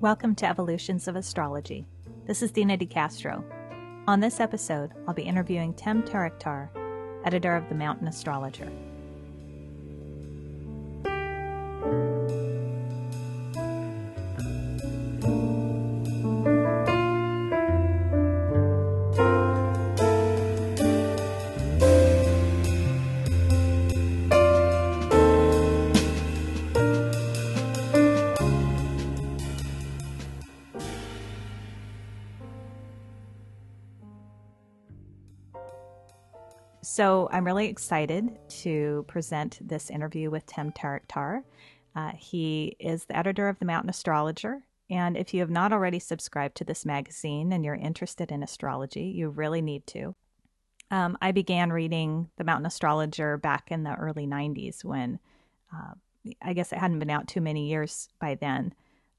Welcome to Evolutions of Astrology. This is Dena DeCastro. On this episode, I'll be interviewing Tem Tarriktar, editor of the Mountain Astrologer. So I'm really excited to present this interview with Tem Tarriktar. Uh, he is the editor of the Mountain Astrologer. And if you have not already subscribed to this magazine and you're interested in astrology, you really need to. Um, I began reading the Mountain Astrologer back in the early 90s when uh, I guess it hadn't been out too many years by then.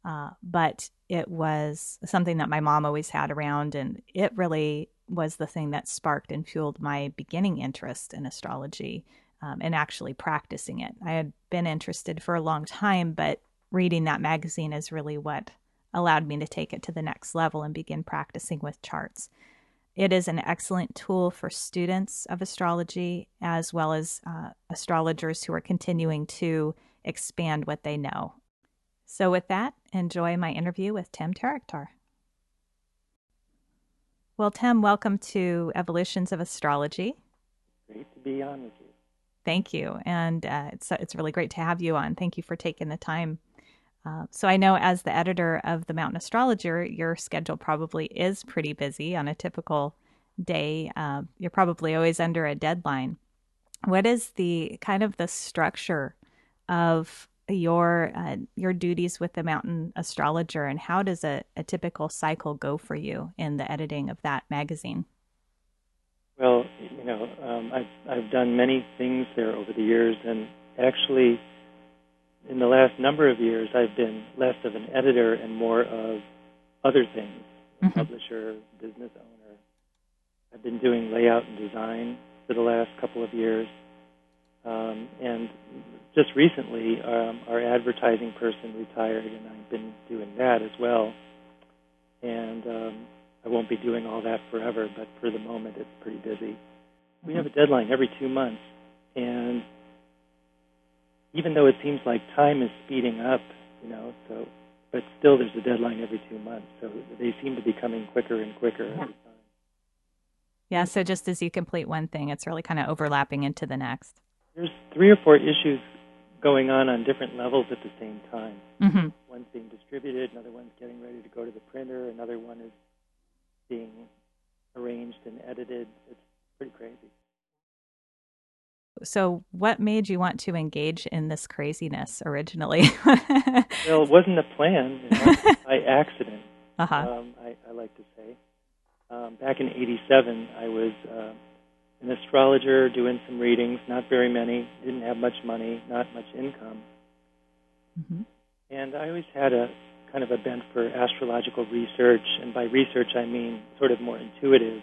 Uh, but it was something that my mom always had around, and it really was the thing that sparked and fueled my beginning interest in astrology um, and actually practicing it. I had been interested for a long time, but reading that magazine is really what allowed me to take it to the next level and begin practicing with charts. It is an excellent tool for students of astrology as well as uh, astrologers who are continuing to expand what they know. So, with that, enjoy my interview with Tem Tarriktar. Well, Tem, welcome to Evolutions of Astrology. Great to be on with you. Thank you, and uh, it's it's really great to have you on. Thank you for taking the time. Uh, so I know, as the editor of the Mountain Astrologer, your schedule probably is pretty busy on a typical day. Uh, you're probably always under a deadline. What is the kind of the structure of your uh, your duties with the mountain astrologer and how does a, a typical cycle go for you in the editing of that magazine? Well you know um, I've, I've done many things there over the years and actually in the last number of years i've been less of an editor and more of other things mm-hmm. publisher business owner. I've been doing layout and design for the last couple of years um, and just recently, um, our advertising person retired, and I've been doing that as well. And um, I won't be doing all that forever, but for the moment, it's pretty busy. We have a deadline every two months, and even though it seems like time is speeding up, you know, so but still there's a deadline every two months, so they seem to be coming quicker and quicker every time. Yeah, so just as you complete one thing, it's really kind of overlapping into the next. There's three or four issues going on on different levels at the same time. Mm-hmm. One's being distributed, another one's getting ready to go to the printer, another one is being arranged and edited. It's pretty crazy. So, what made you want to engage in this craziness originally? well, it wasn't a plan, you know, by accident. Uh-huh. Um, I, I, like to say. Um, back in '87, I was uh, an astrologer doing some readings, not very many, didn't have much money, not much income. Mm-hmm. And I always had a kind of a bent for astrological research, and by research I mean sort of more intuitive,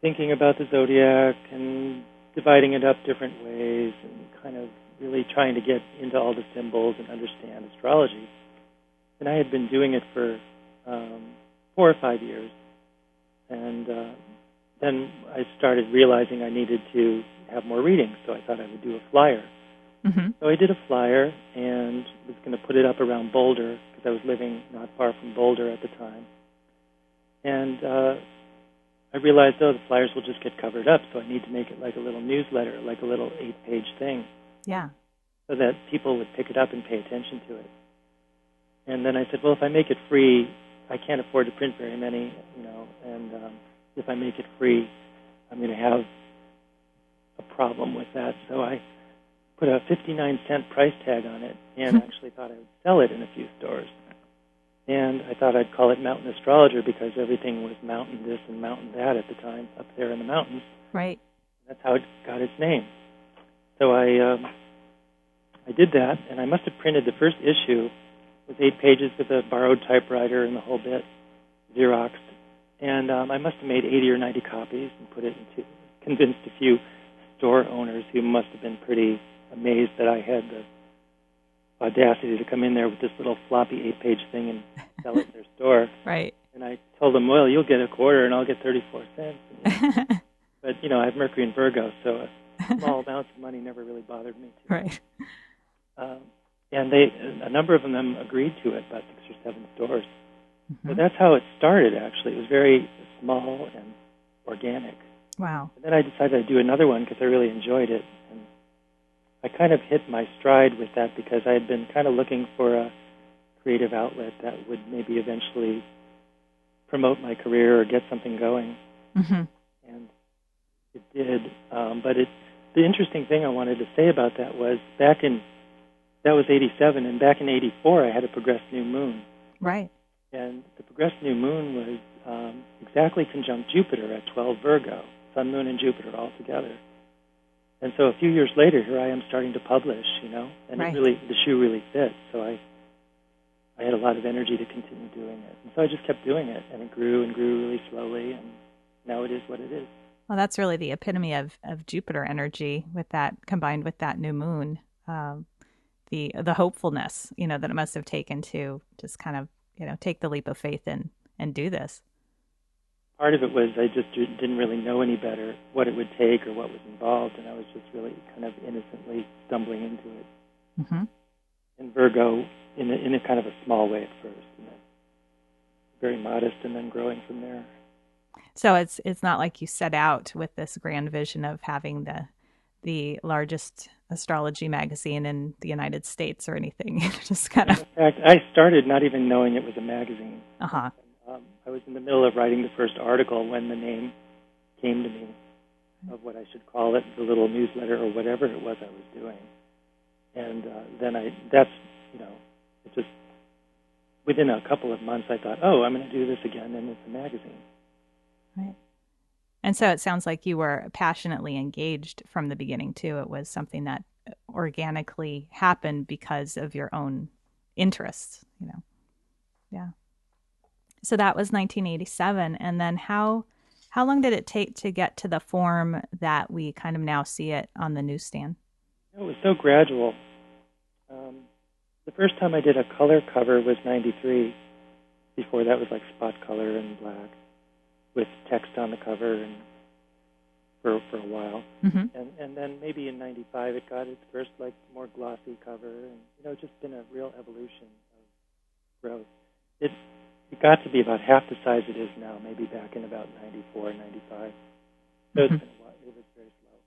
thinking about the zodiac and dividing it up different ways and kind of really trying to get into all the symbols and understand astrology. And I had been doing it for um, four or five years, and uh, then I started realizing I needed to have more readings, so I thought I would do a flyer. Mm-hmm. So I did a flyer and was going to put it up around Boulder because I was living not far from Boulder at the time. And uh, I realized, oh, the flyers will just get covered up, so I need to make it like a little newsletter, like a little eight-page thing. Yeah. So that people would pick it up and pay attention to it. And then I said, well, if I make it free, I can't afford to print very many, you know, and um, if I make it free, I'm going to have a problem with that. So I put a 59 cent price tag on it and actually thought I would sell it in a few stores. And I thought I'd call it Mountain Astrologer because everything was mountain this and mountain that at the time up there in the mountains. Right. That's how it got its name. So I um, I did that, and I must have printed the first issue with eight pages with a borrowed typewriter and the whole bit, Xeroxed, and um, I must have made 80 or 90 copies and put it into, convinced a few store owners who must have been pretty amazed that I had the audacity to come in there with this little floppy eight-page thing and sell it in their store. Right. And I told them, well, you'll get a quarter and I'll get 34 cents. but, you know, I have Mercury and Virgo, so small amounts of money never really bothered me. Too. Right. Um, and they, a number of them agreed to it, about six or seven stores. Mm-hmm. So that's how it started, actually. It was very small and organic. Wow. And then I decided I'd do another one because I really enjoyed it. And I kind of hit my stride with that because I had been kind of looking for a creative outlet that would maybe eventually promote my career or get something going. Mm-hmm. And it did. Um, but it, the interesting thing I wanted to say about that was back in, that was 87, and back in 84, I had a progressed new moon. Right. And the progressed new moon was um, exactly conjunct Jupiter at 12 Virgo, Sun, Moon, and Jupiter all together. And so a few years later, here I am starting to publish, you know, and right. it really the shoe really fits. So I I had a lot of energy to continue doing it, and so I just kept doing it, and it grew and grew really slowly, and now it is what it is. Well, that's really the epitome of of Jupiter energy, with that combined with that new moon, um, the the hopefulness, you know, that it must have taken to just kind of you know take the leap of faith and and do this part of it was I just didn't really know any better what it would take or what was involved, and I was just really kind of innocently stumbling into it. Mm-hmm. And Virgo, in a, in a kind of a small way at first, and then very modest, and then growing from there. So it's it's not like you set out with this grand vision of having the the largest astrology magazine in the United States or anything. just kind of. In fact, I started not even knowing it was a magazine. Uh huh. Um, I was in the middle of writing the first article when the name came to me of what I should call it, the little newsletter or whatever it was I was doing. And uh, then I, that's, you know, it just, within a couple of months, I thought, oh, I'm going to do this again, and it's a magazine. Right. And so it sounds like you were passionately engaged from the beginning, too. It was something that organically happened because of your own interests, you know. Yeah. So that was 1987, and then how how long did it take to get to the form that we kind of now see it on the newsstand? It was so gradual. Um, the first time I did a color cover was 93. Before that was like spot color and black with text on the cover and for for a while. Mm-hmm. And and then maybe in 95 it got its first like more glossy cover and you know just been a real evolution of growth. It it got to be about half the size it is now, maybe back in about 94, 95. So mm-hmm. it was very slow.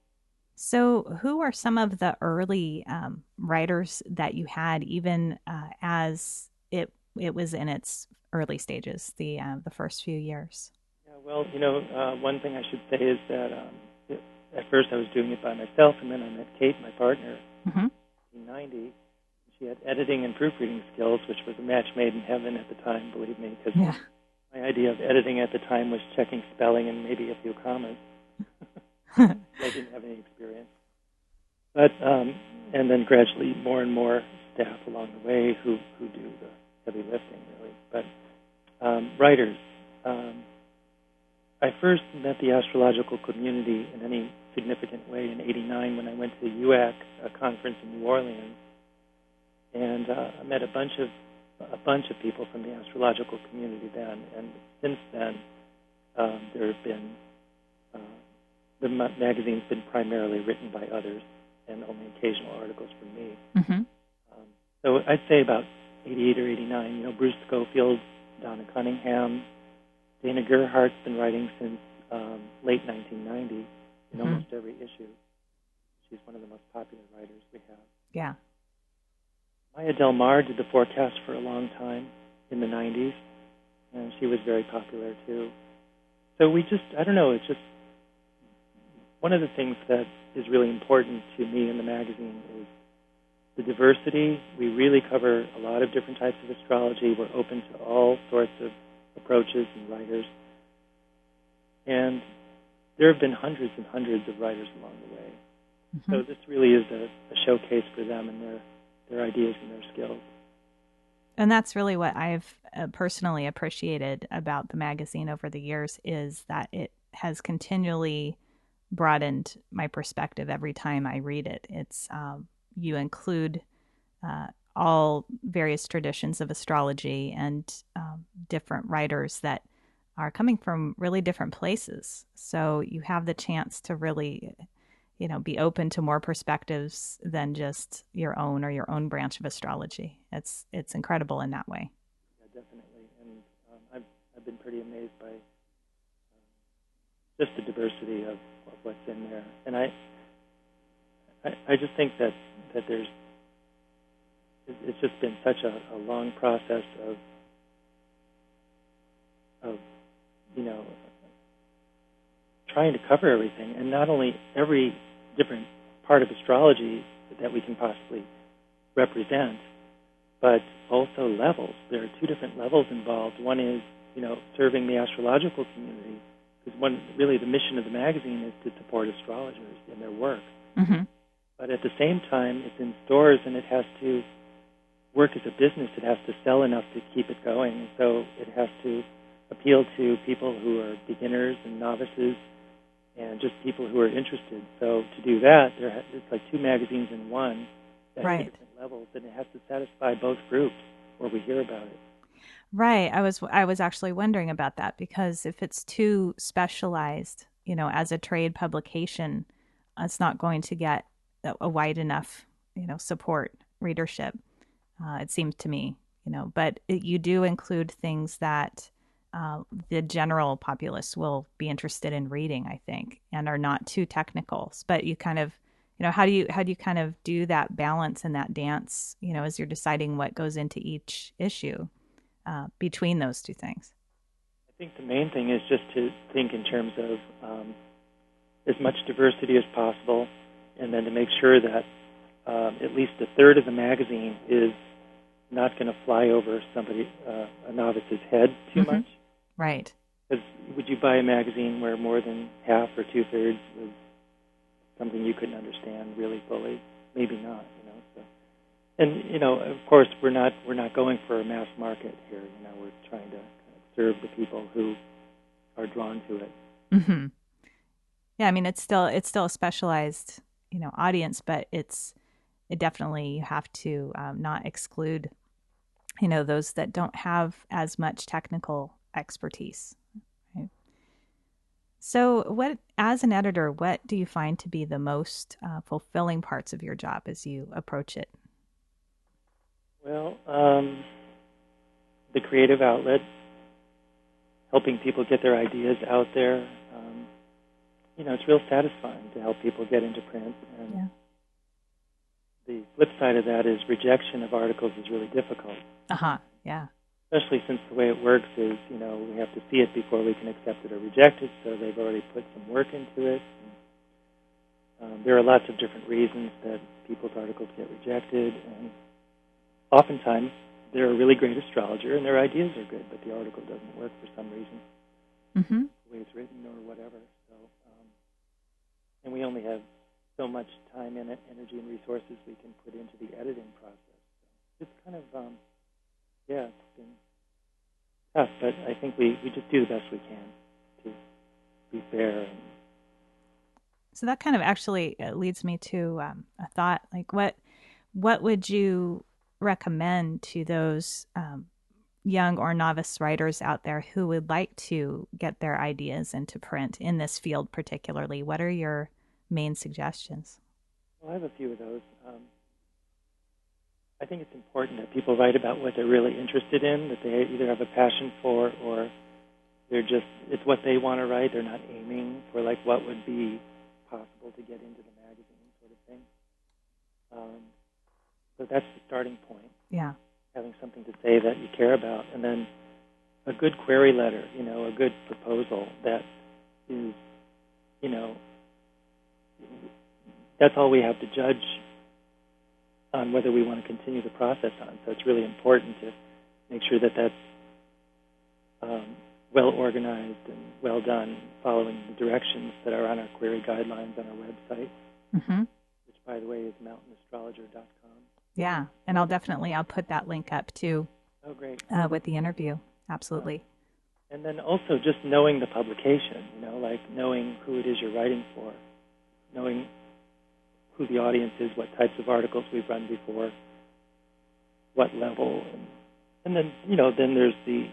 So, who are some of the early um, writers that you had, even uh, as it it was in its early stages, the uh, the first few years? Well, you know, uh, one thing I should say is that um, it, at first I was doing it by myself, and then I met Kate, my partner, mm-hmm. in '90, she had editing and proofreading skills, which was a match made in heaven at the time, believe me, because yeah. my idea of editing at the time was checking spelling and maybe a few commas. I didn't have any experience. But um, and then gradually more and more staff along the way who who do the heavy lifting really. But um, writers. Um, I first met the astrological community in any significant way in '89 when I went to the UAC, a conference in New Orleans, and uh, I met a bunch of a bunch of people from the astrological community then, and since then um, there have been uh, the ma- magazine's been primarily written by others, and only occasional articles from me. Mm-hmm. Um, so I'd say about 88 or 89. You know, Bruce Scofield, Donna Cunningham, Dana Gerhardt's been writing since um, late 1990 in mm-hmm. almost every issue. She's one of the most popular writers we have. Yeah. Maya Del Mar did the forecast for a long time in the 90s, and she was very popular too. So we just, I don't know, it's just one of the things that is really important to me in the magazine is the diversity. We really cover a lot of different types of astrology. We're open to all sorts of approaches and writers. And there have been hundreds and hundreds of writers along the way. Mm-hmm. So this really is a, a showcase for them and their their ideas and their skills. And that's really what I've uh, personally appreciated about the magazine over the years is that it has continually broadened my perspective every time I read it. It's um, you include uh, all various traditions of astrology and um, different writers that are coming from really different places. So you have the chance to really, you know, be open to more perspectives than just your own or your own branch of astrology. It's it's incredible in that way. Yeah, definitely, and um, I've I've been pretty amazed by um, just the diversity of, of what's in there, and I, I I just think that that there's it's just been such a, a long process of of you know trying to cover everything, and not only every different part of astrology that we can possibly represent, but also levels. There are two different levels involved. One is you know serving the astrological community, because one really the mission of the magazine is to support astrologers in their work. Mm-hmm. But at the same time, it's in stores and it has to work as a business, it has to sell enough to keep it going. So it has to appeal to people who are beginners and novices and just people who are interested. So to do that, there it's like two magazines in one at right. different levels, and it has to satisfy both groups where we hear about it. Right. I was I was actually wondering about that because if it's too specialized, you know, as a trade publication, it's not going to get a, a wide enough, you know, support readership. Uh, it seems to me, you know, but it, you do include things that uh, the general populace will be interested in reading, I think, and are not too technical. But you kind of, you know, how do you how do you kind of do that balance and that dance, you know, as you're deciding what goes into each issue uh, between those two things? I think the main thing is just to think in terms of um, as much diversity as possible, and then to make sure that um, at least a third of the magazine is not going to fly over somebody uh, a novice's head too Mhm. much. Right. Because would you buy a magazine where more than half or two thirds was something you couldn't understand really fully? Maybe not. You know. So, and you know, of course, we're not we're not going for a mass market here. You know, we're trying to kind of serve the people who are drawn to it. hmm Yeah, I mean it's still it's still a specialized you know audience, but it's it definitely you have to um, not exclude you know those that don't have as much technical expertise. Right? So, what as an editor, what do you find to be the most uh, fulfilling parts of your job as you approach it? Well, um, the creative outlet, helping people get their ideas out there. Um, you know, it's real satisfying to help people get into print. And Yeah. The flip side of that is rejection of articles is really difficult, Uh huh. Yeah. especially since the way it works is, you know, we have to see it before we can accept it or reject it. So they've already put some work into it. And, um, there are lots of different reasons that people's articles get rejected, and oftentimes they're a really great astrologer and their ideas are good, but the article doesn't work for some reason, Mm-hmm. the way it's written or whatever. So, um, and we only have so much time and energy and resources we can put into the editing process. So it's kind of, um, yeah, it's been tough, but I think we, we just do the best we can to be fair and So that kind of actually uh, leads me to um, a thought. Like, what what would you recommend to those um, young or novice writers out there who would like to get their ideas into print in this field, particularly? What are your main suggestions? Well, I have a few of those. Um, I think it's important that people write about what they're really interested in, that they either have a passion for or they're just, it's what they want to write. They're not aiming for like what would be possible to get into the magazine sort of thing. Um, so that's the starting point, Yeah. having something to say that you care about. And then a good query letter, you know, a good proposal that is, you know, that's all we have to judge on whether we want to continue the process on. So it's really important to make sure that that's um, well organized and well done, following the directions that are on our query guidelines on our website, Mm-hmm. which, by the way, is mountainastrologer.com. Yeah. And I'll definitely I'll put that link up too Oh, great. uh, with the interview. Absolutely. And then also just knowing the publication, you know, like knowing who it is you're writing for, knowing who the audience is, what types of articles we've run before, what level, and, and then you know then there's the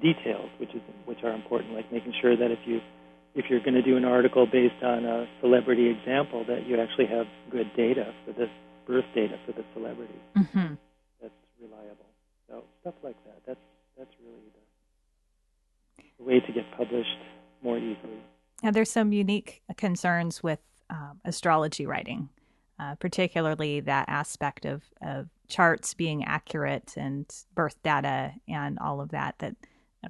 details, which is which are important, like making sure that if you if you're going to do an article based on a celebrity example, that you actually have good data for this birth data for the celebrity mm-hmm. that's reliable. So stuff like that. That's that's really the, the way to get published more easily. And there's some unique concerns with um, astrology writing, uh, particularly that aspect of, of charts being accurate and birth data and all of that that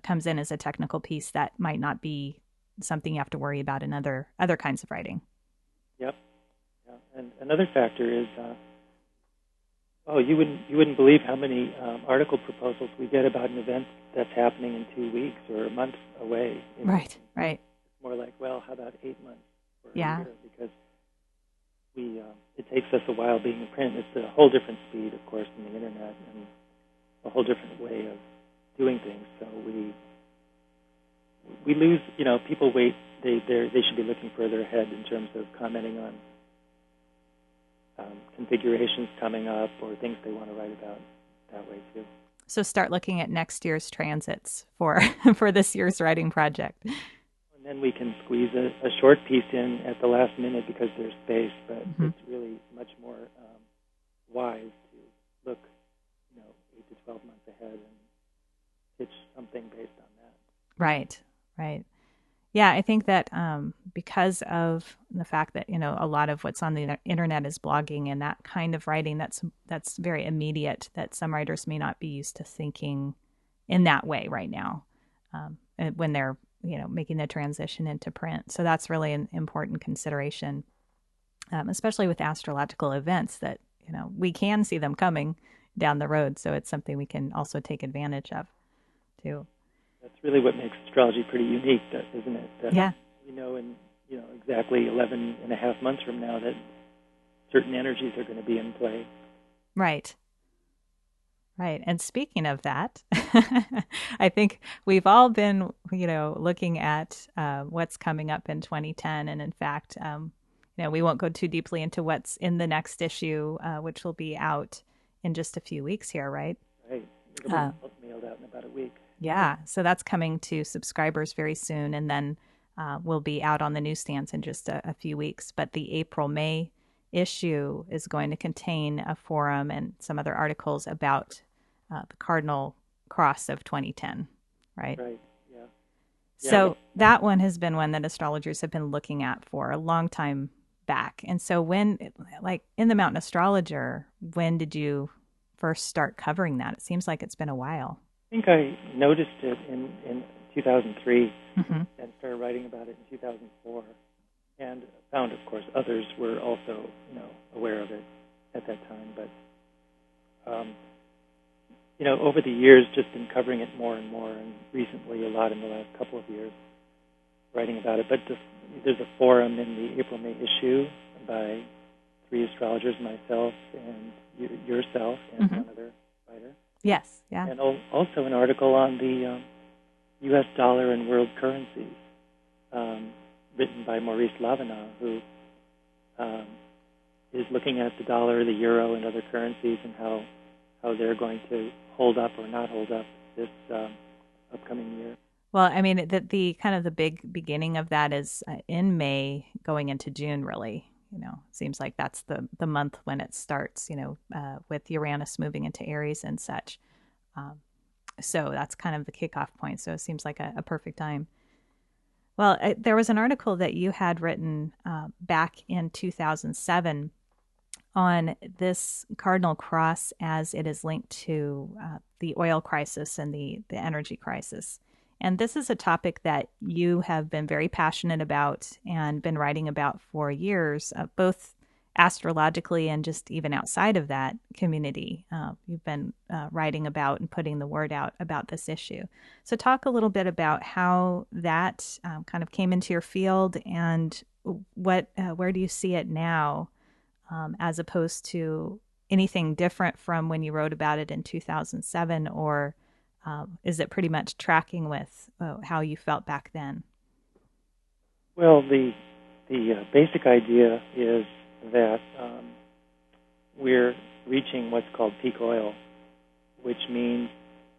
comes in as a technical piece that might not be something you have to worry about in other other kinds of writing. Yep. Yeah. And another factor is, uh, oh, you wouldn't you wouldn't believe how many um, article proposals we get about an event that's happening in two weeks or a month away. Right. Right. More like, well, how about eight months or yeah. a year? Because we uh, it takes us a while being in print. It's a whole different speed, of course, than the internet, and a whole different way of doing things. So we we lose. You know, people wait. They they should be looking further ahead in terms of commenting on um, configurations coming up or things they want to write about that way too. So start looking at next year's transits for for this year's writing project. And then we can squeeze a, a short piece in at the last minute because there's space, but mm-hmm. it's really much more um, wise to look, you know, eight to twelve months ahead and pitch something based on that. Right, right. Yeah, I think that um, because of the fact that you know a lot of what's on the internet is blogging and that kind of writing, that's that's very immediate. That some writers may not be used to thinking in that way right now um, when they're you know making the transition into print. So that's really an important consideration, um, especially with astrological events that you know we can see them coming down the road. So it's something we can also take advantage of too. That's really what makes astrology pretty unique, isn't it? That yeah. We know in you know exactly 11 and a half months from now that certain energies are going to be in play. Right. Right. And speaking of that, I think we've all been, you know, looking at uh, what's coming up in 2010. And in fact, um, you know, we won't go too deeply into what's in the next issue, uh, which will be out in just a few weeks here, right? Right. It'll be uh, mailed out in about a week. Yeah, so that's coming to subscribers very soon, and then uh, will be out on the newsstands in just a, a few weeks. But the April May issue is going to contain a forum and some other articles about uh, the cardinal cross of 2010, right? Right. Yeah. So yeah. that one has been one that astrologers have been looking at for a long time back. And so when, like in the Mountain Astrologer, when did you first start covering that? It seems like it's been a while. I think I noticed it in, in 2003 mm-hmm. and started writing about it in 2004, and found, of course, others were also, you know, aware of it at that time. But, um, you know, over the years, just been covering it more and more, and recently a lot in the last couple of years, writing about it. But this, there's a forum in the April May issue by three astrologers, myself and you, yourself, and mm-hmm. one other writer Yes, yeah. And also an article on the um, U.S. dollar and world currencies, um, written by Maurice Lavenant, who um, is looking at the dollar, the euro, and other currencies and how how they're going to hold up or not hold up this um, upcoming year. Well, I mean, the, the kind of the big beginning of that is uh, in May, going into June, really you know seems like that's the the month when it starts you know uh, with uranus moving into aries and such. Um, so that's kind of the kickoff point. So it seems like a, a perfect time. Well it, there was an article that you had written uh, back in 2007 on this cardinal cross as it is linked to uh, the oil crisis and the the energy crisis and this is a topic that you have been very passionate about and been writing about for years, uh, both astrologically and just even outside of that community. Uh, you've been uh, writing about and putting the word out about this issue. So, talk a little bit about how that um, kind of came into your field and what, uh, where do you see it now, um, as opposed to anything different from when you wrote about it in 2007 or um, is it pretty much tracking with uh, how you felt back then? Well, the the uh, basic idea is that um, we're reaching what's called peak oil which means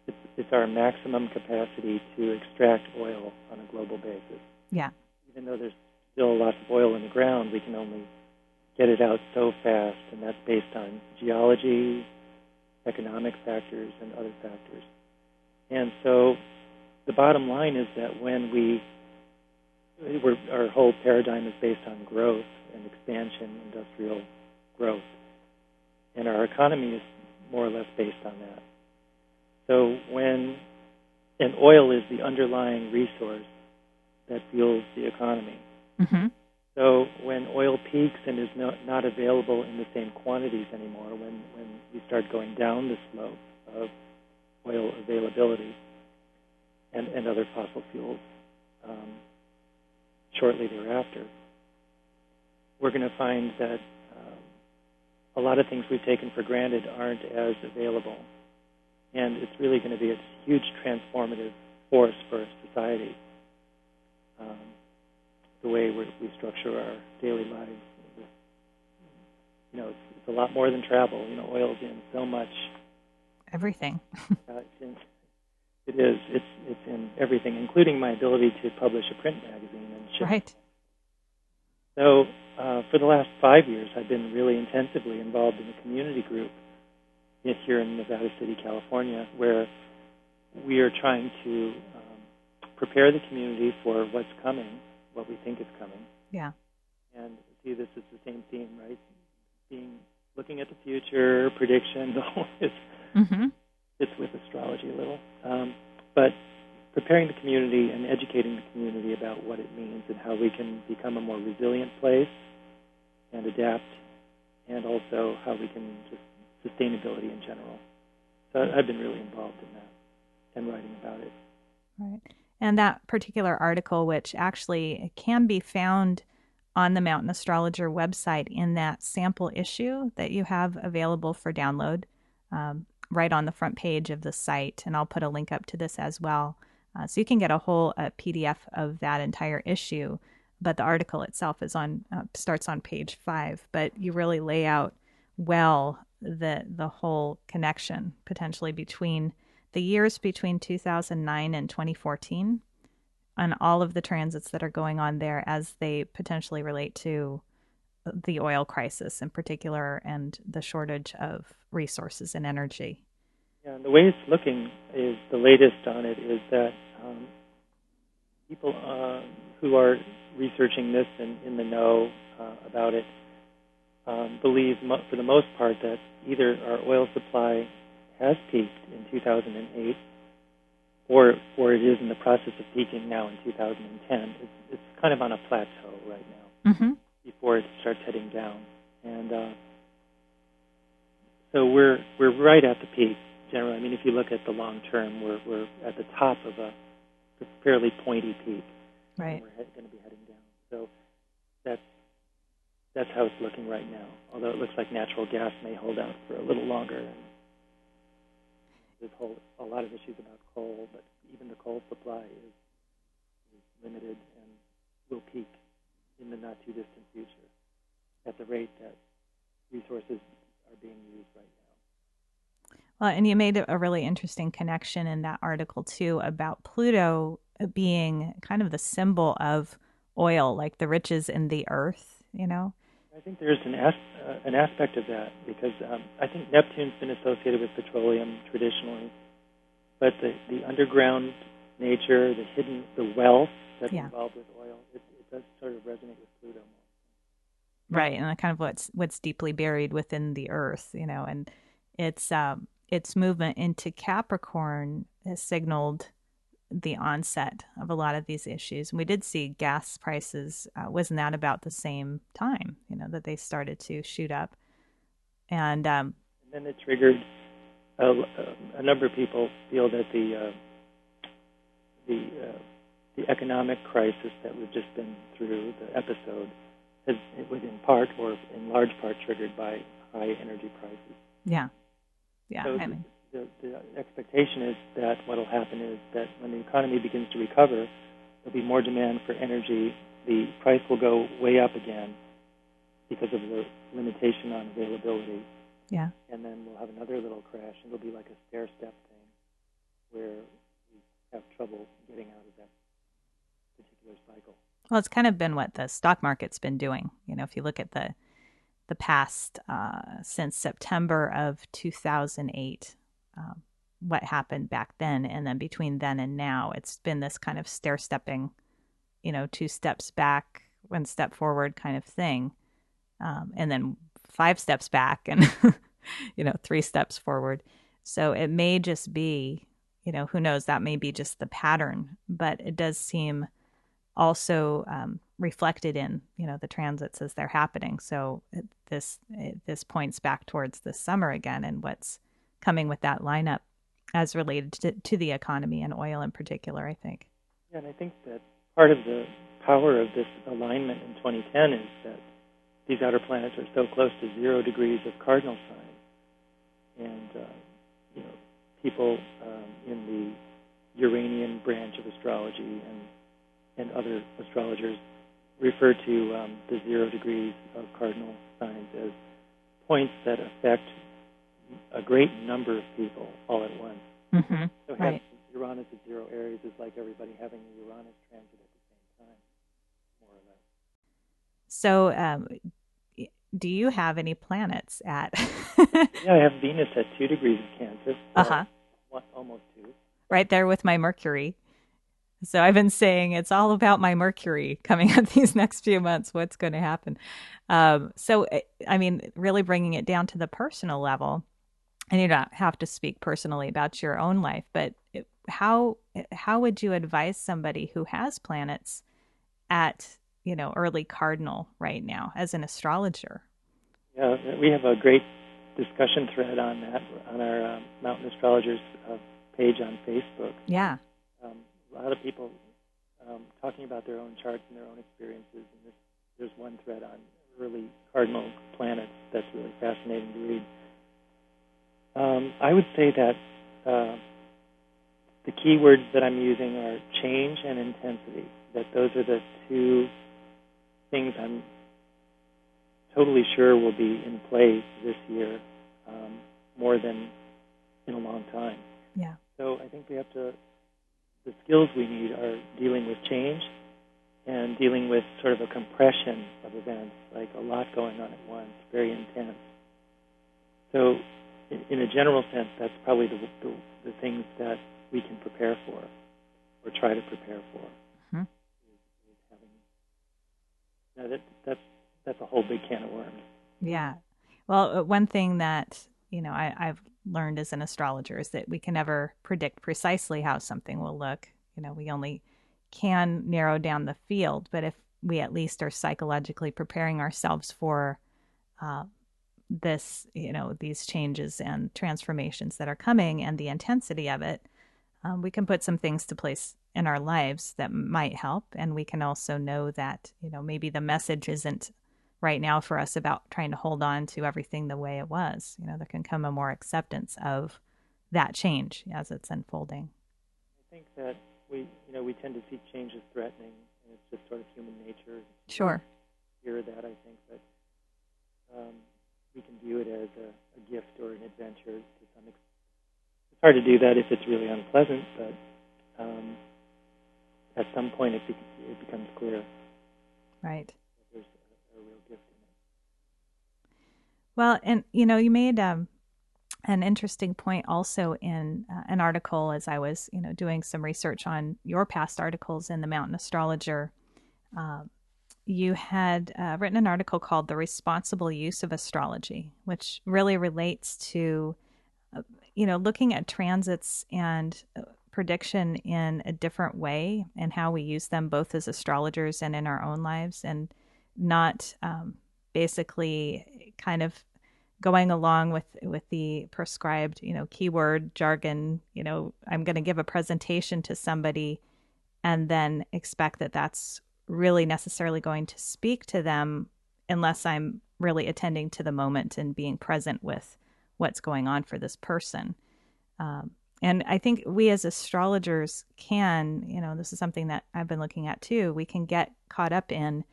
it's, it's our maximum capacity to extract oil on a global basis. Yeah. Even though there's still lots of oil in the ground, we can only get it out so fast, and that's based on geology, economic factors, and other factors. And so the bottom line is that when we, our whole paradigm is based on growth and expansion, industrial growth, and our economy is more or less based on that. So when, and oil is the underlying resource that fuels the economy. Mm-hmm. So when oil peaks and is not, not available in the same quantities anymore, when, when we start going down the slope of oil availability and, and other fossil fuels um, shortly thereafter, we're going to find that um, a lot of things we've taken for granted aren't as available. And it's really going to be a huge transformative force for society. Um, the way we structure our daily lives. You know, it's, it's, a lot more than travel. You know, oil's in so much. Everything. uh, it's in, it is. It's it's in everything, including my ability to publish a print magazine and ship. Right. So uh, for the last five years, I've been really intensively involved in a community group here in Nevada City, California, where we are trying to um, prepare the community for what's coming what we think is coming. Yeah. And see, this is the same theme, right? Being looking at the future, predictions, all this mm-hmm. fits with astrology a little. Um, but preparing the community and educating the community about what it means and how we can become a more resilient place and adapt, and also how we can just sustainability in general. So I've been really involved in that and writing about it. Right. And that particular article, which actually can be found on the Mountain Astrologer website in that sample issue that you have available for download, um, right on the front page of the site. And I'll put a link up to this as well. Uh, so you can get a whole uh, PDF of that entire issue. But the article itself is on uh, starts on page five. But you really lay out well the the whole connection potentially between the years between 2009 and 2014 and all of the transits that are going on there as they potentially relate to the oil crisis in particular and the shortage of resources and energy. Yeah, and the way it's looking is the latest on it is that um, people uh, who are researching this and in the know uh, about it um, believe, mo- for the most part, that either our oil supply has peaked in 2008, or or it is in the process of peaking now in 2010. It's, it's kind of on a plateau right now mm-hmm. before it starts heading down, and uh, so we're we're right at the peak. Generally, I mean, if you look at the long term, we're we're at the top of a fairly pointy peak. Right. we're going to be heading down. So that's that's how it's looking right now. Although it looks like natural gas may hold out for a little longer, and there's whole, a lot of issues about coal, but even the coal supply is, is limited and will peak in the not too distant future at the rate that resources are being used right now. Well, and you made a really interesting connection in that article too about Pluto being kind of the symbol of oil, like the riches in the earth, you know? I think there's an as, uh, an aspect of that because um, I think Neptune's been associated with petroleum traditionally, but the the underground nature, the hidden, the wealth that's yeah. involved with oil, it, it does sort of resonate with Pluto more. Right, and kind of what's what's deeply buried within the earth, you know, and its um, its movement into Capricorn has signaled the onset of a lot of these issues. And we did see gas prices, uh, wasn't that about the same time, you know, that they started to shoot up? And, um, and then it triggered a, a, number of people feel that the uh, the uh, the economic crisis that we've just been through, the episode, has it was in part or in large part triggered by high energy prices. Yeah, yeah. So I mean, the, the expectation is that what will happen is that when the economy begins to recover, there'll be more demand for energy. The price will go way up again because of the limitation on availability. Yeah. And then we'll have another little crash. It'll be like a stair step thing where we have trouble getting out of that particular cycle. Well, it's kind of been what the stock market's been doing. You know, if you look at the the past uh, since September of 2008, um, what happened back then, and then between then and now, it's been this kind of stair stepping, you know, two steps back, one step forward kind of thing, um, and then five steps back and you know three steps forward. So it may just be, you know, who knows? That may be just the pattern, but it does seem also um, reflected in you know the transits as they're happening. So this this points back towards the summer again and what's coming with that lineup as related to, to the economy and oil in particular. I think. Yeah, and I think that part of the power of this alignment in 2010 is that these outer planets are so close to zero degrees of cardinal sign, and uh, you know people um, in the Uranian branch of astrology and and other astrologers refer to um, the zero degrees of cardinal signs as points that affect a great number of people all at once. Mm-hmm. So right. Uranus at zero Aries is like everybody having a Uranus transit at the same time, more or less. So, um, do you have any planets at? yeah, I have Venus at two degrees of Cancer. Uh huh. Almost two. Right there with my Mercury. So I've been saying it's all about my Mercury coming up these next few months. What's going to happen? Um, so, I mean, really bringing it down to the personal level, and you don't have to speak personally about your own life, but how how would you advise somebody who has planets at you know early cardinal right now as an astrologer? Yeah, we have a great discussion thread on that on our um, Mountain Astrologers uh, page on Facebook. Yeah a lot of people um, talking about their own charts and their own experiences. And this, there's one thread on early cardinal planets that's really fascinating to read. Um, I would say that uh, the keywords that I'm using are change and intensity. That those are the two things I'm totally sure will be in play this year um, more than in a long time. Yeah. So I think we have to the skills we need are dealing with change and dealing with sort of a compression of events, like a lot going on at once, very intense. So, in, in a general sense, that's probably the, the, the, things that we can prepare for or try to prepare for. Mm-hmm. Is, is having, that, that's, that's a whole big can of worms. Yeah. Well, uh, one thing that you know I, I've learned as an astrologer is that we can never predict precisely how something will look. You know, we only can narrow down the field, but if we at least are psychologically preparing ourselves for uh, this, you know, these changes and transformations that are coming and the intensity of it, um, we can put some things to place in our lives that might help. And we can also know that, you know, maybe the message isn't right now for us about trying to hold on to everything the way it was. You know, there can come a more acceptance of that change as it's unfolding. I think that we, you know, we tend to see change as threatening, and it's just sort of human nature. Sure. Hear that, I think that um, we can view it as a, a, gift or an adventure to some extent. It's hard to do that if it's really unpleasant, but um, at some point it, be- it becomes clear. Right. Well, and you know, you made um, an interesting point also in uh, an article as I was, you know, doing some research on your past articles in the Mountain Astrologer. Uh, you had uh, written an article called "The Responsible Use of Astrology," which really relates to, uh, you know, looking at transits and uh, prediction in a different way and how we use them both as astrologers and in our own lives, and not um, basically kind of going along with with the prescribed you know keyword jargon you know i'm going to give a presentation to somebody and then expect that that's really necessarily going to speak to them unless i'm really attending to the moment and being present with what's going on for this person um, and i think we as astrologers can you know this is something that i've been looking at too we can get caught up in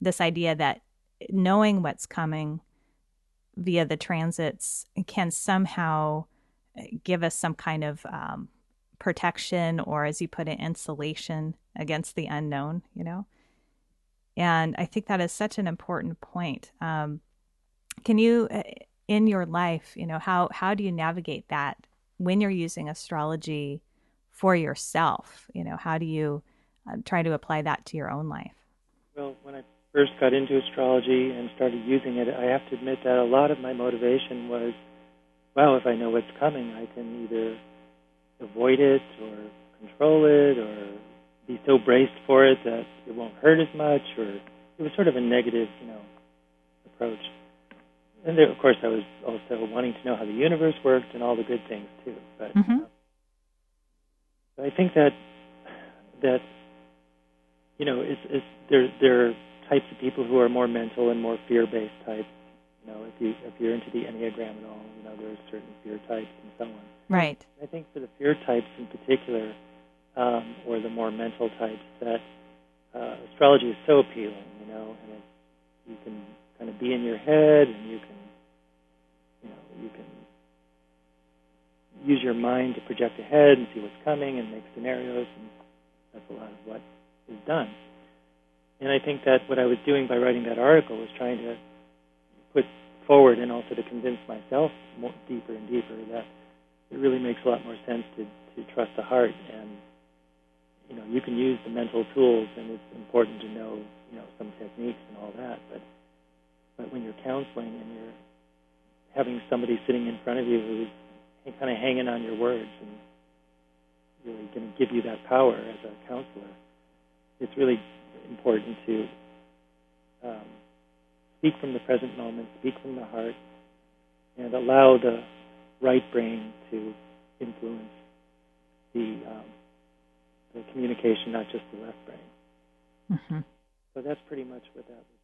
this idea that knowing what's coming via the transits can somehow give us some kind of um, protection or, as you put it, insulation against the unknown, you know? And I think that is such an important point. Um, can you, uh, in your life, you know, how, how do you navigate that when you're using astrology for yourself? You know, how do you uh, try to apply that to your own life? Well, when I first got into astrology and started using it, I have to admit that a lot of my motivation was, well, if I know what's coming, I can either avoid it or control it or be so braced for it that it won't hurt as much or it was sort of a negative, you know, approach. And there, of course, I was also wanting to know how the universe worked and all the good things too. But mm-hmm. uh, I think that that you know, it's, it's there there types of people who are more mental and more fear-based types. You know, if you if you're into the enneagram at all, you know there are certain fear types and so on. Right. I think for the fear types in particular, um, or the more mental types, that uh, astrology is so appealing. You know, and it, you can kind of be in your head, and you can, you know, you can use your mind to project ahead and see what's coming and make scenarios, and that's a lot of what is done. And I think that what I was doing by writing that article was trying to put forward and also to convince myself more deeper and deeper that it really makes a lot more sense to, to trust the heart and you know you can use the mental tools and it's important to know you know some techniques and all that but but when you're counseling and you're having somebody sitting in front of you who's kind of hanging on your words and really going to give you that power as a counselor it's really important to um, speak from the present moment, speak from the heart, and allow the right brain to influence the um, the communication, not just the left brain. Mm-hmm. So that's pretty much what that was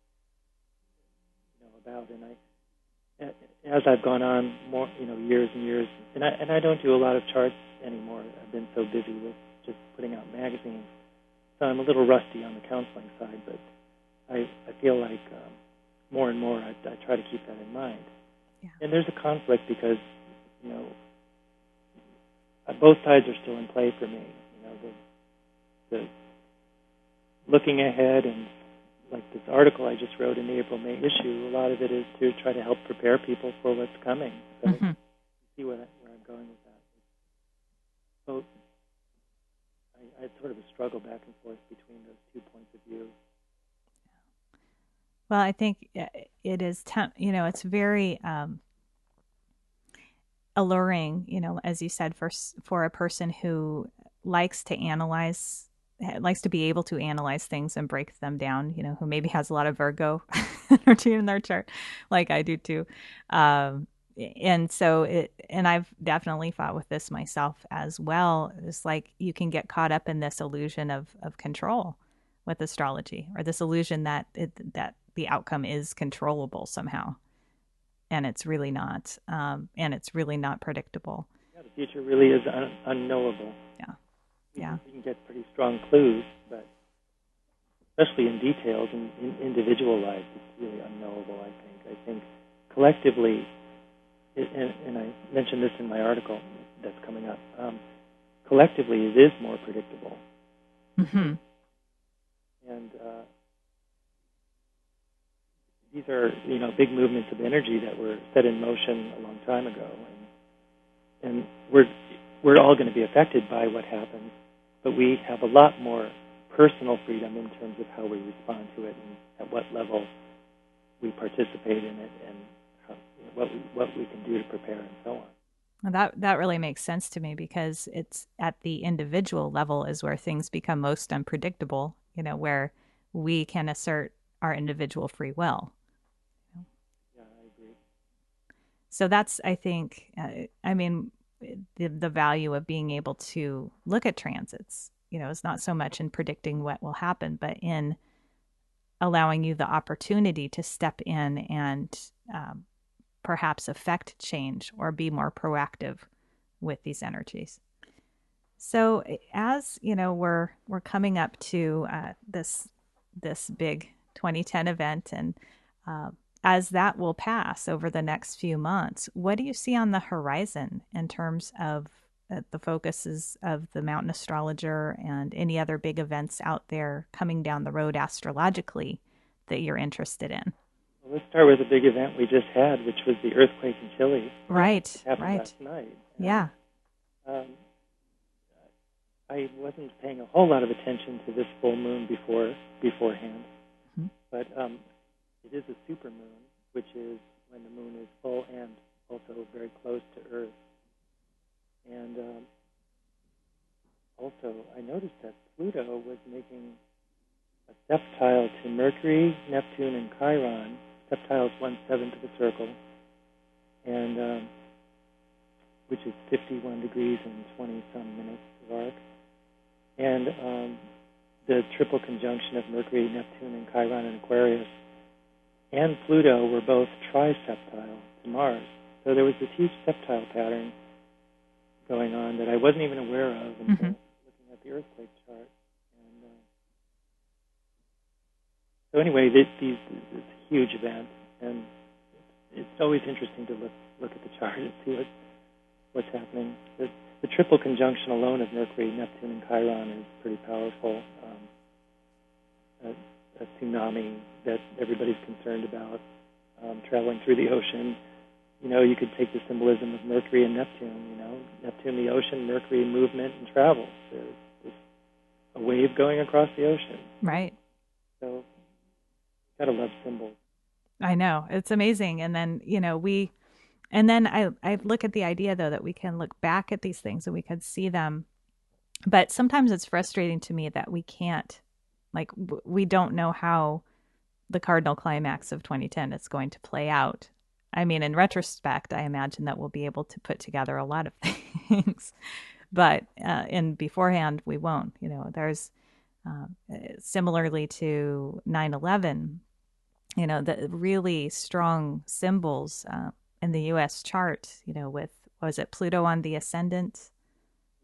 you know, about. And I, as I've gone on more, you know, years and years, and I and I don't do a lot of charts anymore. I've been so busy with just putting out magazines so I'm a little rusty on the counseling side, but I, I feel like um, more and more I, I try to keep that in mind. Yeah. And there's a conflict because, you know, both sides are still in play for me. The, looking ahead and like this article I just wrote in the April May issue, a lot of it is to try to help prepare people for what's coming. So mm-hmm. see I, where I'm going with that. So I, I sort of a struggle back and forth between those two points of view. Well, I think uh, it is, you know, it's very um, alluring, you know, as you said, for for a person who likes to analyze, likes to be able to analyze things and break them down. You know, who maybe has a lot of Virgo energy in their chart, like I do too. Um, and so it and i've definitely fought with this myself as well it's like you can get caught up in this illusion of of control with astrology or this illusion that it, that the outcome is controllable somehow and it's really not um, and it's really not predictable yeah, the future really is un- unknowable yeah yeah you can get pretty strong clues but especially in details and in individual lives it's really unknowable i think i think collectively and, and I mentioned this in my article that's coming up. Um, collectively, it is more predictable. Mm-hmm. And uh, these are, you know, big movements of energy that were set in motion a long time ago, and and we're we're all going to be affected by what happens, but we have a lot more personal freedom in terms of how we respond to it and at what level we participate in it and what we, what we can do to prepare and so on. Well, that that really makes sense to me because it's at the individual level is where things become most unpredictable. You know, where we can assert our individual free will. Yeah, I agree. So that's, I think, uh, I mean, the the value of being able to look at transits. You know, it's not so much in predicting what will happen, but in allowing you the opportunity to step in and um, perhaps affect change or be more proactive with these energies. So as you know, we're we're coming up to uh, this this big 2010 event, and uh, as that will pass over the next few months, what do you see on the horizon in terms of uh, the focuses of the mountain astrologer and any other big events out there coming down the road astrologically that you're interested in? Well, let's start with a big event we just had, which was the earthquake in Chile. Right. right. last night. Yeah. Um, I wasn't paying a whole lot of attention to this full moon before beforehand, Mhm. but um, it is a super moon, which is when the moon is full and also very close to Earth. And um, also, I noticed that Pluto was making a septile to Mercury, Neptune, and Chiron. Septile is one seventh of a circle, and um, which is 51 degrees and 20 some minutes of arc. And um, the triple conjunction of Mercury, Neptune, and Chiron in Aquarius and Pluto were both triseptile to Mars. So there was this huge septile pattern going on that I wasn't even aware of until Mhm. looking at the earthquake chart. And uh, so anyway, this, these this huge event, and it's, it's always interesting to look look at the chart and see what what's happening. The, the triple conjunction alone of Mercury, Neptune, and Chiron is pretty powerful. Um, a, a tsunami that everybody's concerned about um, traveling through the ocean. You know, you could take the symbolism of Mercury and Neptune. You know, Neptune, the ocean, Mercury, movement and travel. There's, there's a wave going across the ocean. Right. So, gotta love symbols. I know. It's amazing. And then, you know, we and then I I look at the idea though that we can look back at these things and we can see them. But sometimes it's frustrating to me that we can't like w- we don't know how the cardinal climax of 2010 is going to play out. I mean, in retrospect, I imagine that we'll be able to put together a lot of things, but uh, in beforehand, we won't. You know, there's uh, similarly to 9 11, you know, the really strong symbols uh, in the U.S. chart, you know, with, what was it, Pluto on the ascendant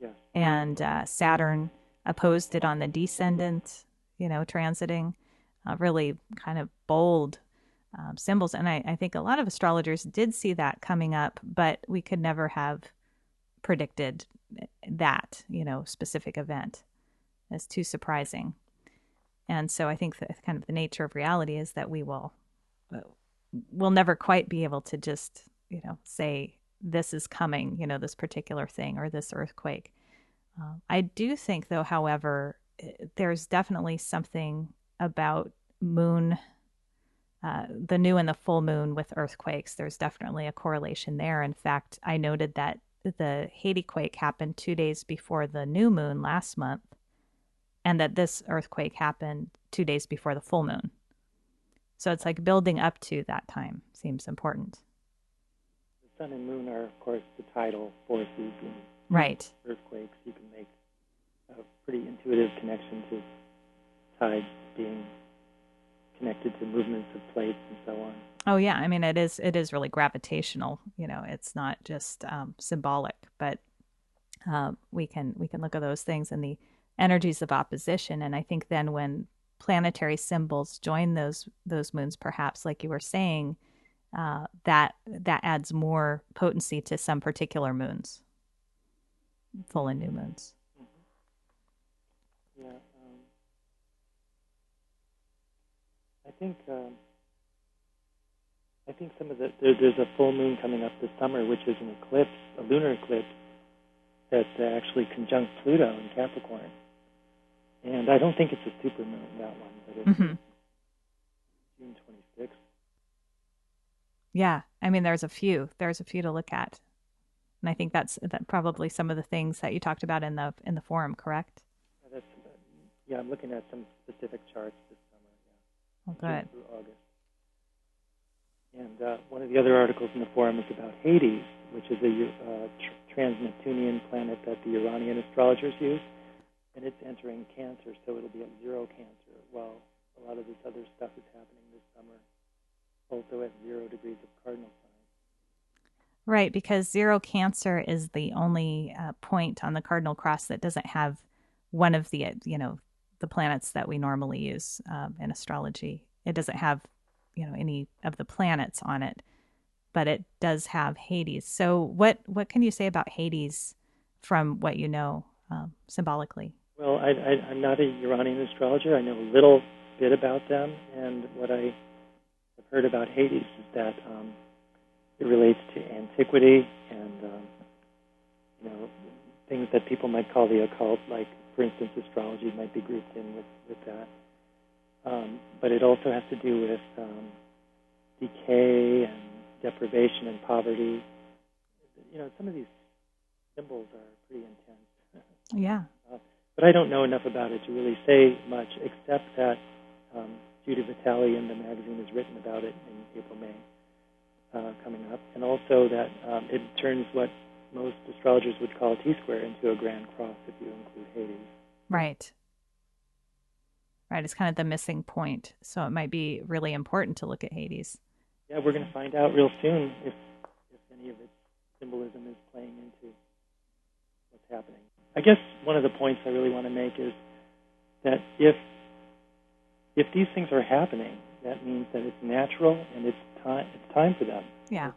Yes. and uh, Saturn opposed it on the descendant, you know, transiting, uh, really kind of bold um, symbols. And I, I think a lot of astrologers did see that coming up, but we could never have predicted that, you know, specific event. It's too surprising. And so I think that kind of the nature of reality is that we will, uh, we'll never quite be able to just, you know, say this is coming, you know, this particular thing or this earthquake. Uh, I do think, though, however, eh, there's definitely something about moon, uh, the new and the full moon with earthquakes. There's definitely a correlation there. In fact, I noted that the Haiti quake happened two days before the new moon last month, and that this earthquake happened two days before the full moon. So it's like building up to that time seems important. The sun and moon are, of course, the tidal forces and Right. earthquakes. You can make a pretty intuitive connection to tides being connected to movements of plates and so on. Oh yeah, I mean it is it is really gravitational. You know, it's not just um, symbolic, but uh, we can we can look at those things and the energies of opposition. And I think then when planetary symbols join those those moons, perhaps like you were saying, uh, that that adds more potency to some particular moons, full and new moons. Yeah. Um, I think um, I think some of the there, there's a full moon coming up this summer, which is an eclipse, a lunar eclipse that uh, actually conjuncts Pluto in Capricorn. And I don't think it's a super moon that one, but it's hmm June 26th. Yeah, I mean, there's a few. There's a few to look at, and I think that's that probably some of the things that you talked about in the in the forum. Correct? Yeah, that's, yeah, I'm looking at some specific charts this. Oh, good. through August. And uh, one of the other articles in the forum is about Hades, which is a uh, tr- trans-Neptunian planet that the Uranian astrologers use, and it's entering Cancer, so it'll be at zero Cancer. While a lot of this other stuff is happening this summer, also at zero degrees of cardinal sign. Right, because zero Cancer is the only uh, point on the cardinal cross that doesn't have one of the uh, you know the planets that we normally use um, in astrology. It doesn't have you know any of the planets on it, but it does have Hades. So what what can you say about Hades from what you know um, symbolically? Well, I, I'm not a Uranian astrologer. I know a little bit about them, and what I have heard about Hades is that um, it relates to antiquity and that people might call the occult, like for instance, astrology might be grouped in with with that. Um, but it also has to do with um, decay and deprivation and poverty. You know, some of these symbols are pretty intense. yeah. Uh, but I don't know enough about it to really say much, except that um, Judy Vitale in the magazine has written about it in April, May uh, coming up, and also that um, it turns what most astrologers would call a T square into a grand cross if you include Hades. Right. Right. It's kind of the missing point. So it might be really important to look at Hades. Yeah, we're going to find out real soon if if any of its symbolism is playing into what's happening. I guess one of the points I really want to make is that if if these things are happening, that means that it's natural and it's time it's time for them. Yeah. If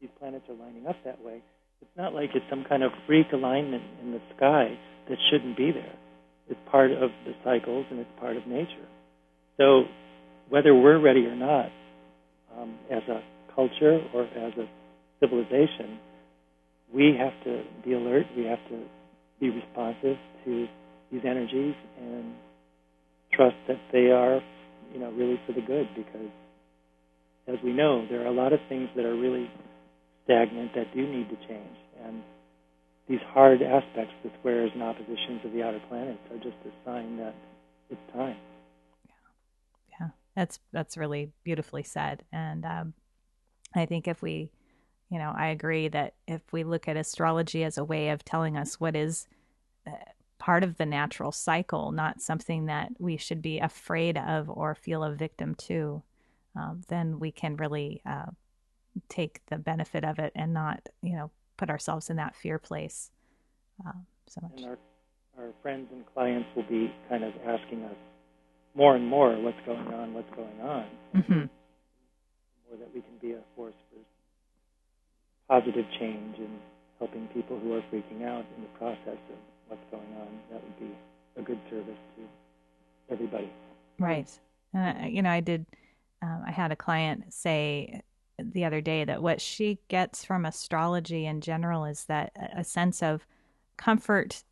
these planets are lining up that way. It's not like it's some kind of freak alignment in the sky that shouldn't be there. It's part of the cycles and it's part of nature. So whether we're ready or not, um, as a culture or as a civilization, we have to be alert. We have to be responsive to these energies and trust that they are, you know, really for the good. Because, as we know, there are a lot of things that are really stagnant that do need to change, and these hard aspects, the squares and oppositions of the outer planets, are just a sign that it's time. Yeah, yeah, that's that's really beautifully said, and um, I think if we you know, I agree that if we look at astrology as a way of telling us what is uh, part of the natural cycle, not something that we should be afraid of or feel a victim to, um, then we can really uh, take the benefit of it and not, you know, put ourselves in that fear place um, so much. And our, our friends and clients will be kind of asking us more and more what's going on, what's going on. Mm-hmm. More that we can be a force for positive change and helping people who are freaking out in the process of what's going on. That would be a good service to everybody. Right. And, uh, you know, I did, um, I had a client say the other day that what she gets from astrology in general is that a sense of comfort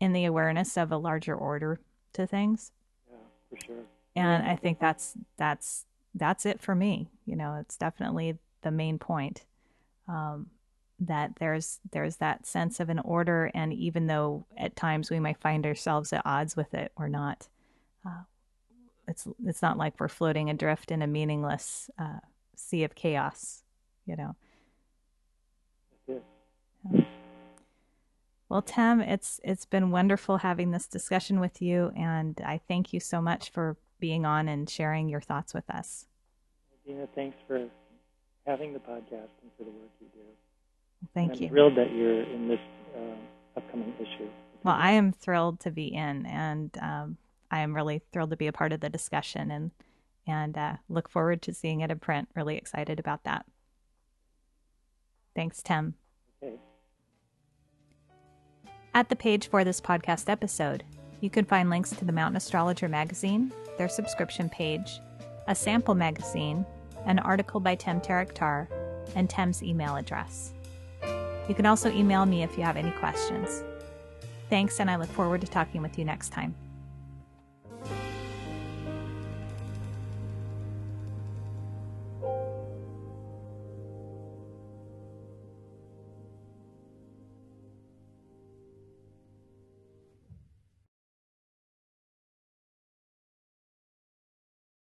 in the awareness of a larger order to things. Yeah, for sure. And I think that's that's that's it for me. You know, it's definitely the main point um, that there's there's that sense of an order, and even though at times we might find ourselves at odds with it, we're not. Uh, it's it's not like we're floating adrift in a meaningless uh, sea of chaos, you know. Yeah. Well, Tem, it's it's been wonderful having this discussion with you, and I thank you so much for being on and sharing your thoughts with us. Dena, thanks for having the podcast and for the work you do. Thank I'm you. thrilled that you're in this uh, upcoming issue. Well, I am thrilled to be in, and um, I am really thrilled to be a part of the discussion, and and uh, look forward to seeing it in print. Really excited about that. Thanks, Tem. Okay. At the page for this podcast episode, you can find links to the Mountain Astrologer magazine, their subscription page, a sample magazine, an article by Tem Tarriktar, and Tem's email address. You can also email me if you have any questions. Thanks, and I look forward to talking with you next time.